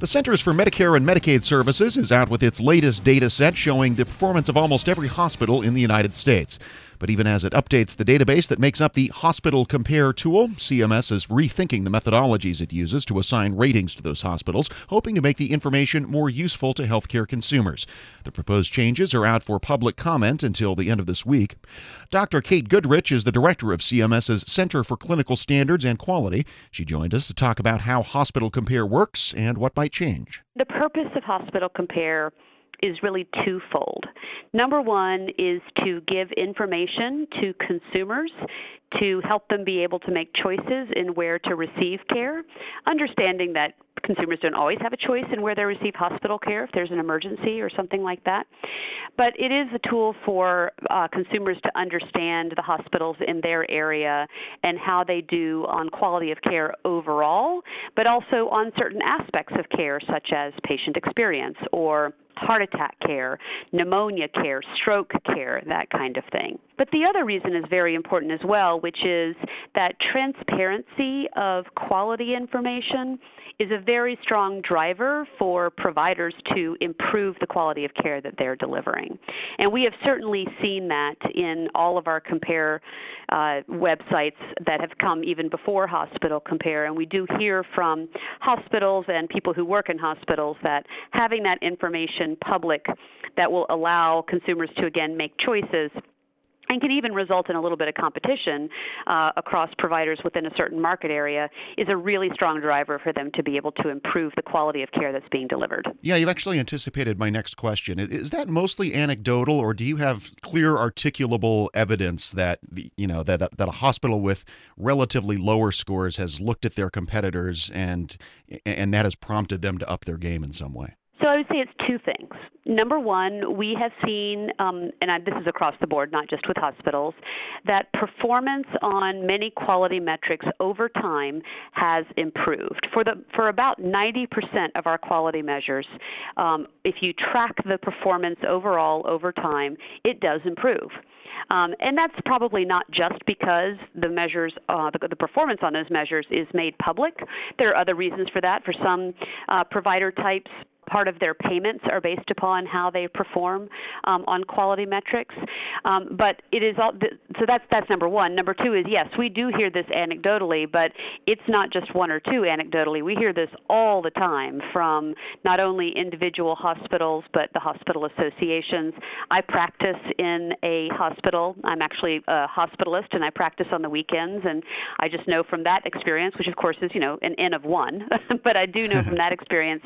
The Centers for Medicare and Medicaid Services is out with its latest data set showing the performance of almost every hospital in the United States. But even as it updates the database that makes up the Hospital Compare tool, CMS is rethinking the methodologies it uses to assign ratings to those hospitals, hoping to make the information more useful to healthcare consumers. The proposed changes are out for public comment until the end of this week. Dr. Kate Goodrich is the director of CMS's Center for Clinical Standards and Quality. She joined us to talk about how Hospital Compare works and what might change. The purpose of Hospital Compare is really twofold. Number one is to give information to consumers to help them be able to make choices in where to receive care, understanding that consumers don't always have a choice in where they receive hospital care if there's an emergency or something like that. But it is a tool for uh, consumers to understand the hospitals in their area and how they do on quality of care overall, but also on certain aspects of care, such as patient experience or heart attack care, pneumonia care, stroke care, that kind of thing. But the other reason is very important as well, which is that transparency of quality information is a very strong driver for providers to improve the quality of care that they're delivering. And we have certainly seen that in all of our Compare uh, websites that have come even before Hospital Compare. And we do hear from hospitals and people who work in hospitals that having that information public that will allow consumers to again make choices and can even result in a little bit of competition uh, across providers within a certain market area is a really strong driver for them to be able to improve the quality of care that's being delivered. Yeah, you've actually anticipated my next question. Is that mostly anecdotal, or do you have clear, articulable evidence that you know that that a hospital with relatively lower scores has looked at their competitors and and that has prompted them to up their game in some way? So I would say it's two things. Number one, we have seen, um, and I, this is across the board, not just with hospitals, that performance on many quality metrics over time has improved. For the for about 90% of our quality measures, um, if you track the performance overall over time, it does improve. Um, and that's probably not just because the measures, uh, the, the, performance on those measures is made public. There are other reasons for that. For some uh, provider types, part of their payments are based upon how they perform um, on quality metrics. Um, but it is all so that's that's number one. Number two is yes, we do hear this anecdotally, but it's not just one or two anecdotally. We hear this all the time from not only individual hospitals but the hospital associations. I practice in a hospital. I'm actually a hospitalist, and I practice on the weekends. And I just know from that experience, which of course is you know an N of one, but I do know from that experience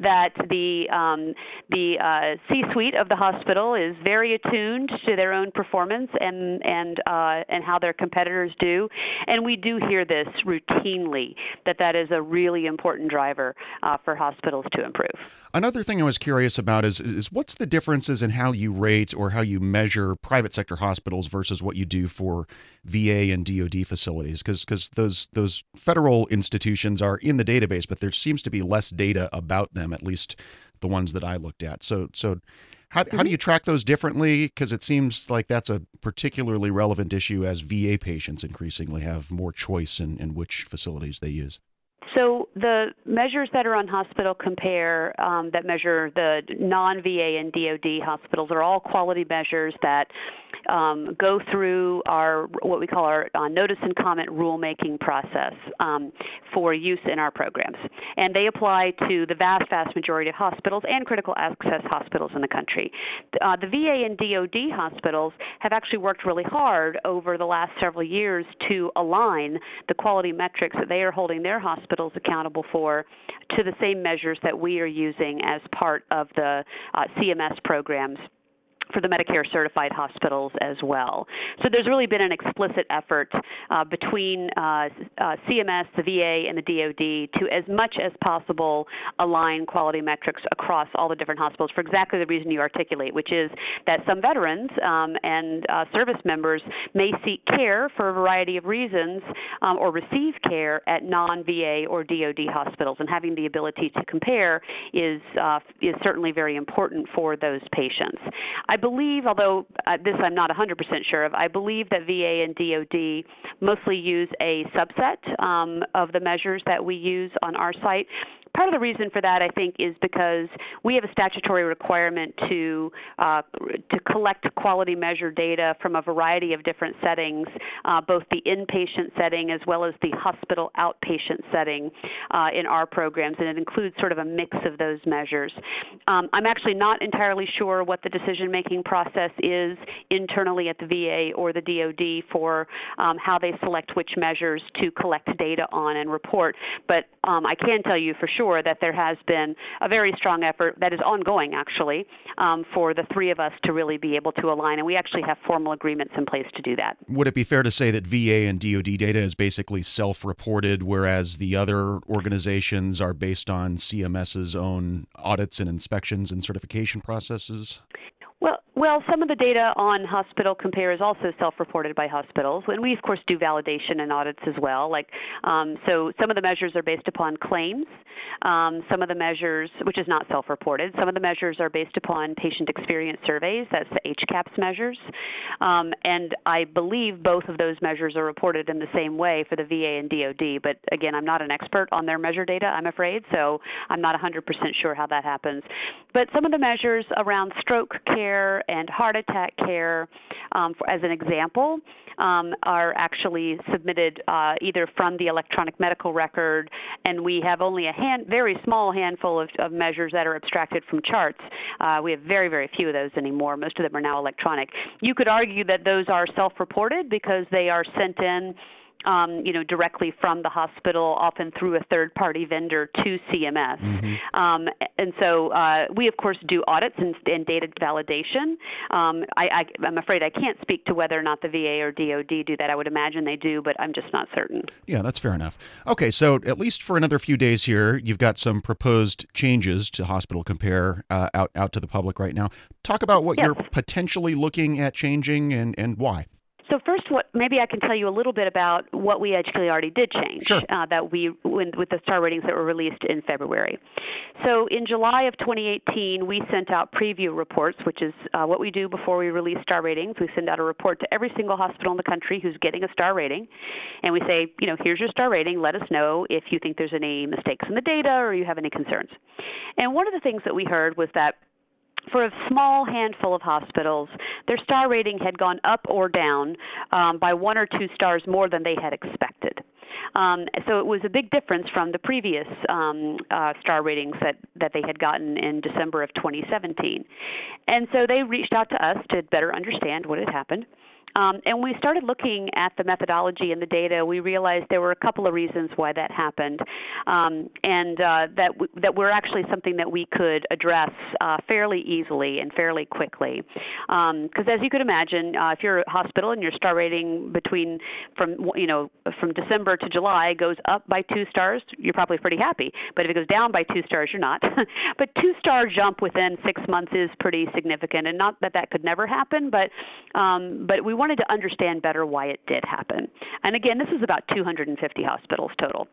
that the um, the uh, C-suite of the hospital is very attuned to their own performance and and uh, and how their competitors do, and we do hear this routinely that that is a really important driver uh, for hospitals to improve. Another thing I was curious about is is what's the differences in how you rate or how you measure private sector hospitals versus what you do for VA and DoD facilities because because those those federal institutions are in the database, but there seems to be less data about them, at least the ones that I looked at. So so how, mm-hmm. how do mm-hmm. you track those differently? Because it seems like that's a particularly relevant issue as VA patients increasingly have more choice in, in which facilities they use. The measures that are on Hospital Compare um, that measure the non-VA and DoD hospitals are all quality measures that um, go through our what we call our uh, notice and comment rulemaking process um, for use in our programs, and they apply to the vast, vast majority of hospitals and critical access hospitals in the country. Uh, the VA and DoD hospitals have actually worked really hard over the last several years to align the quality metrics that they are holding their hospitals accountable for to the same measures that we are using as part of the uh, CMS programs for the Medicare certified hospitals as well. So there's really been an explicit effort uh, between uh, uh, CMS, the VA, and the DoD to, as much as possible, align quality metrics across all the different hospitals for exactly the reason you articulate, which is that some veterans um, and uh, service members may seek care for a variety of reasons um, or receive care at non-VA or DoD hospitals, and having the ability to compare is uh, is certainly very important for those patients. I believe, although uh, this I'm not 100% sure of, I believe that VA and DoD mostly use a subset um, of the measures that we use on our site. Part of the reason for that, I think, is because we have a statutory requirement to uh, to collect quality measure data from a variety of different settings, uh, both the inpatient setting as well as the hospital outpatient setting uh, in our programs, and it includes sort of a mix of those measures. Um, I'm actually not entirely sure what the decision-making process is internally at the VA or the DoD for um, how they select which measures to collect data on and report, but um, I can tell you for sure that there has been a very strong effort that is ongoing, actually, um, for the three of us to really be able to align, and we actually have formal agreements in place to do that. Would it be fair to say that VA and DoD data is basically self-reported, whereas the other organizations are based on CMS's own audits and inspections and certification processes? Well, some of the data on Hospital Compare is also self-reported by hospitals, and we of course do validation and audits as well. Like, um, so some of the measures are based upon claims. Um, some of the measures, which is not self-reported, some of the measures are based upon patient experience surveys. That's the HCAHPS measures, um, and I believe both of those measures are reported in the same way for the VA and DoD. But again, I'm not an expert on their measure data, I'm afraid, so I'm not 100% sure how that happens. But some of the measures around stroke care and heart attack care, um, for, as an example, um, are actually submitted uh, either from the electronic medical record, and we have only a hand, very small handful of, of measures that are abstracted from charts. Uh, we have very, very few of those anymore. Most of them are now electronic. You could argue that those are self-reported because they are sent in um, you know, directly from the hospital, often through a third-party vendor to CMS. Mm-hmm. Um, and so uh, we, of course, do audits and, and data validation. Um, I, am afraid I can't speak to whether or not the VA or DoD do that. I would imagine they do, but I'm just not certain. Yeah, that's fair enough. Okay, so at least for another few days here, you've got some proposed changes to Hospital Compare uh, out out to the public right now. Talk about what yes. you're potentially looking at changing and and why. So first, what maybe I can tell you a little bit about what we actually already did change sure. uh, that we when, with the star ratings that were released in February. So in July of 2018, we sent out preview reports, which is uh, what we do before we release star ratings. We send out a report to every single hospital in the country who's getting a star rating, and we say, you know, here's your star rating. Let us know if you think there's any mistakes in the data or you have any concerns. And one of the things that we heard was that for a small handful of hospitals, their star rating had gone up or down um, by one or two stars more than they had expected. Um, so it was a big difference from the previous um, uh, star ratings that, that they had gotten in December of 2017. And so they reached out to us to better understand what had happened. Um, and we started looking at the methodology and the data. We realized there were a couple of reasons why that happened, um, and uh, that w- that were actually something that we could address uh, fairly easily and fairly quickly. Because um, as you could imagine, uh, if you're a hospital and your star rating between from you know from December to July goes up by two stars, you're probably pretty happy. But if it goes down by two stars, you're not. but two star jump within six months is pretty significant, and not that that could never happen, but um, but we wanted to understand better why it did happen. And again, this is about 250 hospitals total.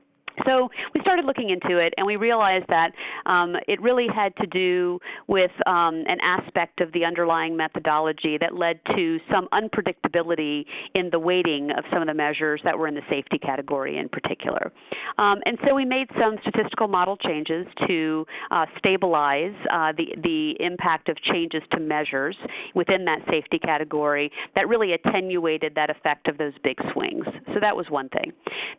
So we started looking into it, and we realized that um, it really had to do with um, an aspect of the underlying methodology that led to some unpredictability in the weighting of some of the measures that were in the safety category in particular. Um, and so we made some statistical model changes to uh, stabilize uh, the, the impact of changes to measures within that safety category that really attenuated that effect of those big swings. So that was one thing.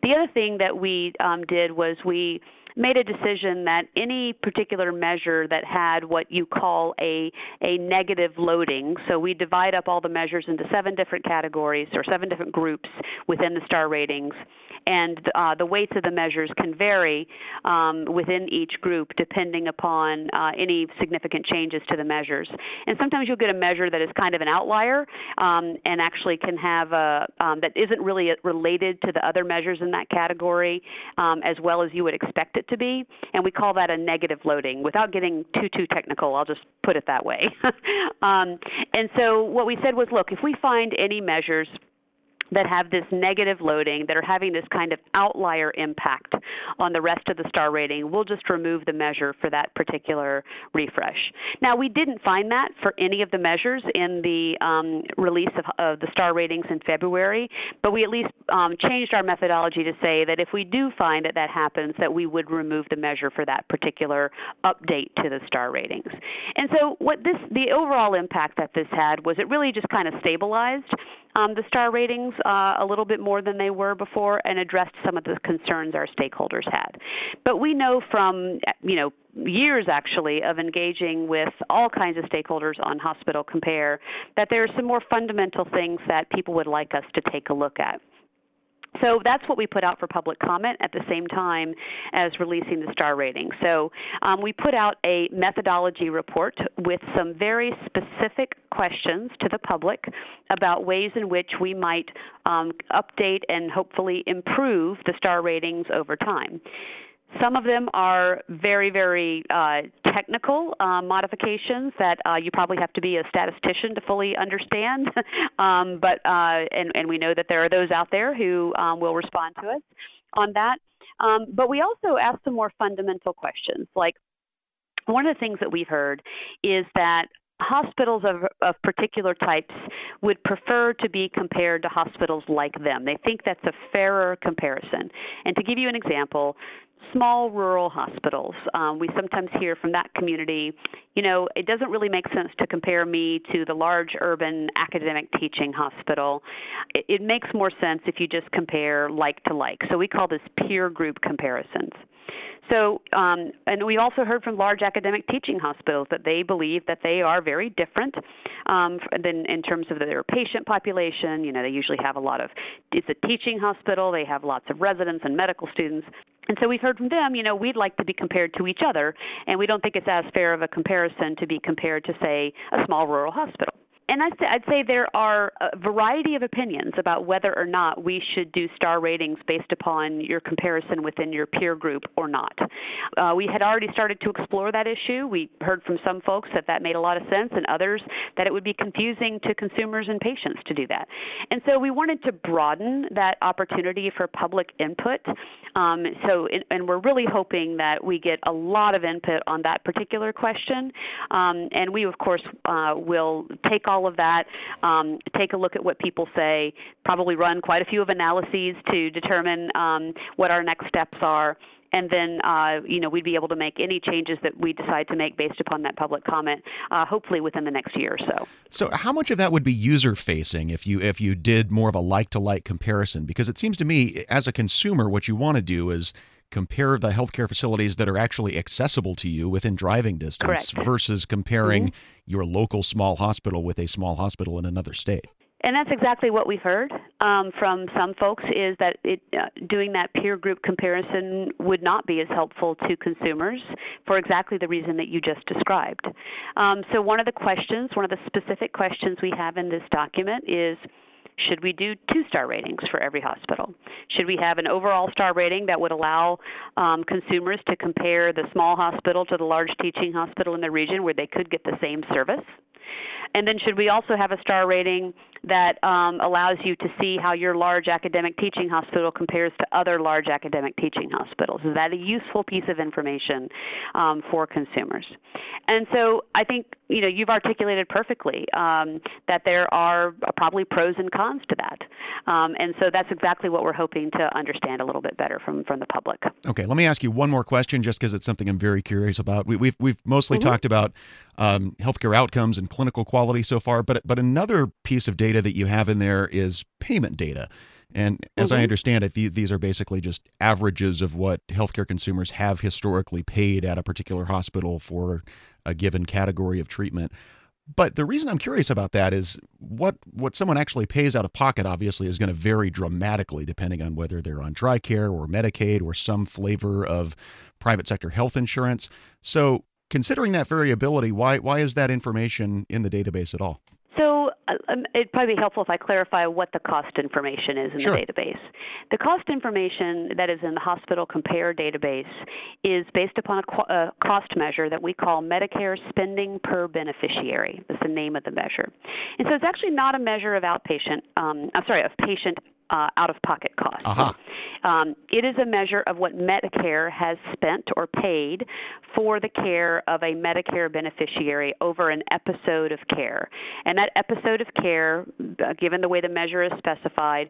The other thing that we um, did was we made a decision that any particular measure that had what you call a a negative loading so we divide up all the measures into seven different categories or seven different groups within the star ratings and uh, the weights of the measures can vary um, within each group depending upon uh, any significant changes to the measures. And sometimes you'll get a measure that is kind of an outlier um, and actually can have a um, that isn't really related to the other measures in that category um, as well as you would expect it to be, and we call that a negative loading. Without getting too too technical, I'll just put it that way. Um, and so what we said was, look, if we find any measures that have this negative loading that are having this kind of outlier impact on the rest of the star rating, we'll just remove the measure for that particular refresh. Now, we didn't find that for any of the measures in the um, release of, of, the star ratings in February, but we at least um, changed our methodology to say that if we do find that that happens, that we would remove the measure for that particular update to the star ratings. And so, what this the overall impact that this had was it really just kind of stabilized um, the star ratings uh, a little bit more than they were before and addressed some of the concerns our stakeholders had. But we know from you know years actually of engaging with all kinds of stakeholders on Hospital Compare that there are some more fundamental things that people would like us to take a look at. So that's what we put out for public comment at the same time as releasing the star rating. So um, we put out a methodology report with some very specific questions to the public about ways in which we might um, update and hopefully improve the star ratings over time. Some of them are very, very uh, technical uh, modifications that uh, you probably have to be a statistician to fully understand. um, but uh, and, and we know that there are those out there who um, will respond to us on that. Um, but we also ask some more fundamental questions, like one of the things that we've heard is that hospitals of, of, particular types would prefer to be compared to hospitals like them. They think that's a fairer comparison. And to give you an example, small rural hospitals. Um, we sometimes hear from that community, you know, it doesn't really make sense to compare me to the large urban academic teaching hospital. It, it makes more sense if you just compare like to like. So we call this peer group comparisons. So, um, and we also heard from large academic teaching hospitals that they believe that they are very different um, than in terms of their patient population. You know, they usually have a lot of. It's a teaching hospital. They have lots of residents and medical students. And so we've heard from them, you know, we'd like to be compared to each other, and we don't think it's as fair of a comparison to be compared to, say, a small rural hospital and I'd say, I'd say there are a variety of opinions about whether or not we should do star ratings based upon your comparison within your peer group or not. Uh, we had already started to explore that issue. We heard from some folks that that made a lot of sense, and others that it would be confusing to consumers and patients to do that. And so we wanted to broaden that opportunity for public input. Um, so, and we're really hoping that we get a lot of input on that particular question. Um, and we, of course, uh, will take all all of that, um, take a look at what people say, probably run quite a few of analyses to determine um, what our next steps are and then uh, you know we'd be able to make any changes that we decide to make based upon that public comment, uh, hopefully within the next year or so. So, how much of that would be user facing if you if you did more of a like to like comparison? Because it seems to me, as a consumer, what you want to do is compare the healthcare facilities that are actually accessible to you within driving distance Correct. versus comparing mm-hmm. your local small hospital with a small hospital in another state. And that's exactly what we've heard um, from some folks is that it, uh, doing that peer group comparison would not be as helpful to consumers for exactly the reason that you just described. Um, so one of the questions, one of the specific questions we have in this document is should we do two star ratings for every hospital? Should we have an overall star rating that would allow um, consumers to compare the small hospital to the large teaching hospital in the region where they could get the same service? And then should we also have a star rating that um, allows you to see how your large academic teaching hospital compares to other large academic teaching hospitals? Is that a useful piece of information um, for consumers? And so I think you know you've articulated perfectly um, that there are probably pros and cons to that, um, and so that's exactly what we're hoping to understand a little bit better from from the public. Okay, let me ask you one more question, just because it's something I'm very curious about. We, have we've, we've mostly mm-hmm. talked about um, healthcare outcomes and clinical quality so far, but but another piece of data that you have in there is payment data. And as mm-hmm. I understand it, these are basically just averages of what healthcare consumers have historically paid at a particular hospital for a given category of treatment. But the reason I'm curious about that is what what someone actually pays out of pocket obviously is going to vary dramatically depending on whether they're on TRICARE or Medicaid or some flavor of private sector health insurance. So, considering that variability, why why is that information in the database at all? So, uh, um, it'd probably be helpful if I clarify what the cost information is in sure. the database. The cost information that is in the Hospital Compare database is based upon a, a cost measure that we call Medicare spending per beneficiary. That's the name of the measure. And so it's actually not a measure of outpatient, um, I'm sorry, of patient uh, out of pocket costs. Uh-huh. Um, it is a measure of what Medicare has spent or paid for the care of a Medicare beneficiary over an episode of care. And that episode of care, uh, given the way the measure is specified,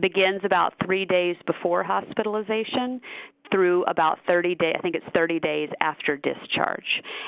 begins about three days before hospitalization through about 30 days, I think it's 30 days after discharge.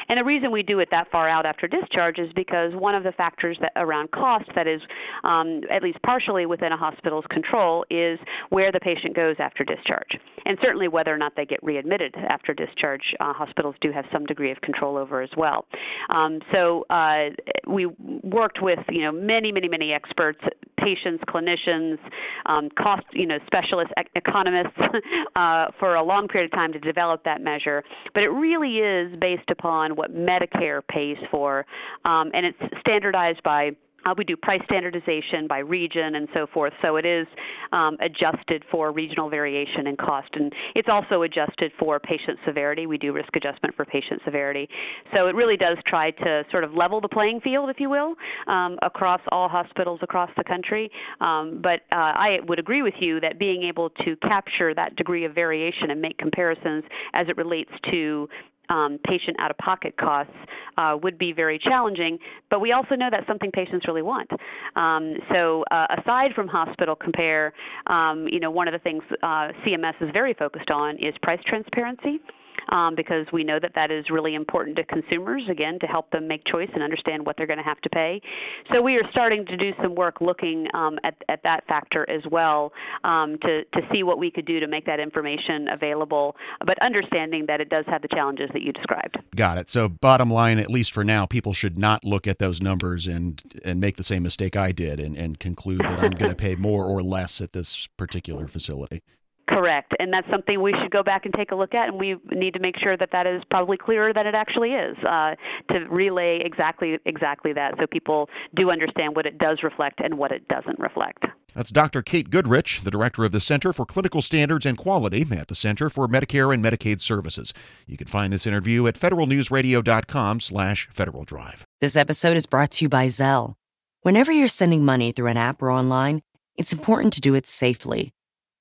And the reason we do it that far out after discharge is because one of the factors that around cost that is um, at least partially within a hospital's control is where the patient goes after discharge. And certainly whether or not they get readmitted after discharge, uh, hospitals do have some degree of control over as well. Um, so uh, we worked with you know many, many, many experts, patients, clinicians, um, cost you know specialists, economists uh, for a long period of time to develop that measure, but it really is based upon what Medicare pays for, um, and it's standardized by uh, we do price standardization by region and so forth, so it is um, adjusted for regional variation in cost, and it's also adjusted for patient severity. We do risk adjustment for patient severity, so it really does try to sort of level the playing field, if you will, um, across all hospitals across the country. Um, but uh, I would agree with you that being able to capture that degree of variation and make comparisons as it relates to um, patient out of pocket costs uh, would be very challenging. But we also know that's something patients really want. Um, so uh, aside from hospital compare, um, you know, one of the things uh, CMS is very focused on is price transparency um, because we know that that is really important to consumers, again, to help them make choice and understand what they're going to have to pay. So we are starting to do some work looking um, at, at that factor as well um, to, to see what we could do to make that information available, but understanding that it does have the challenges that you described. Got it. So bottom line, at least for now, people should not look at those numbers and, and make the same mistake I did and, and conclude that I'm going to pay more or less at this particular facility. Correct, and that's something we should go back and take a look at, and we need to make sure that that is probably clearer than it actually is uh, to relay exactly exactly that, so people do understand what it does reflect and what it doesn't reflect. That's Dr. Kate Goodrich, the director of the Center for Clinical Standards and Quality at the Center for Medicare and Medicaid Services. You can find this interview at federalnewsradio.com/slash Federal Drive. This episode is brought to you by Zelle. Whenever you're sending money through an app or online, it's important to do it safely.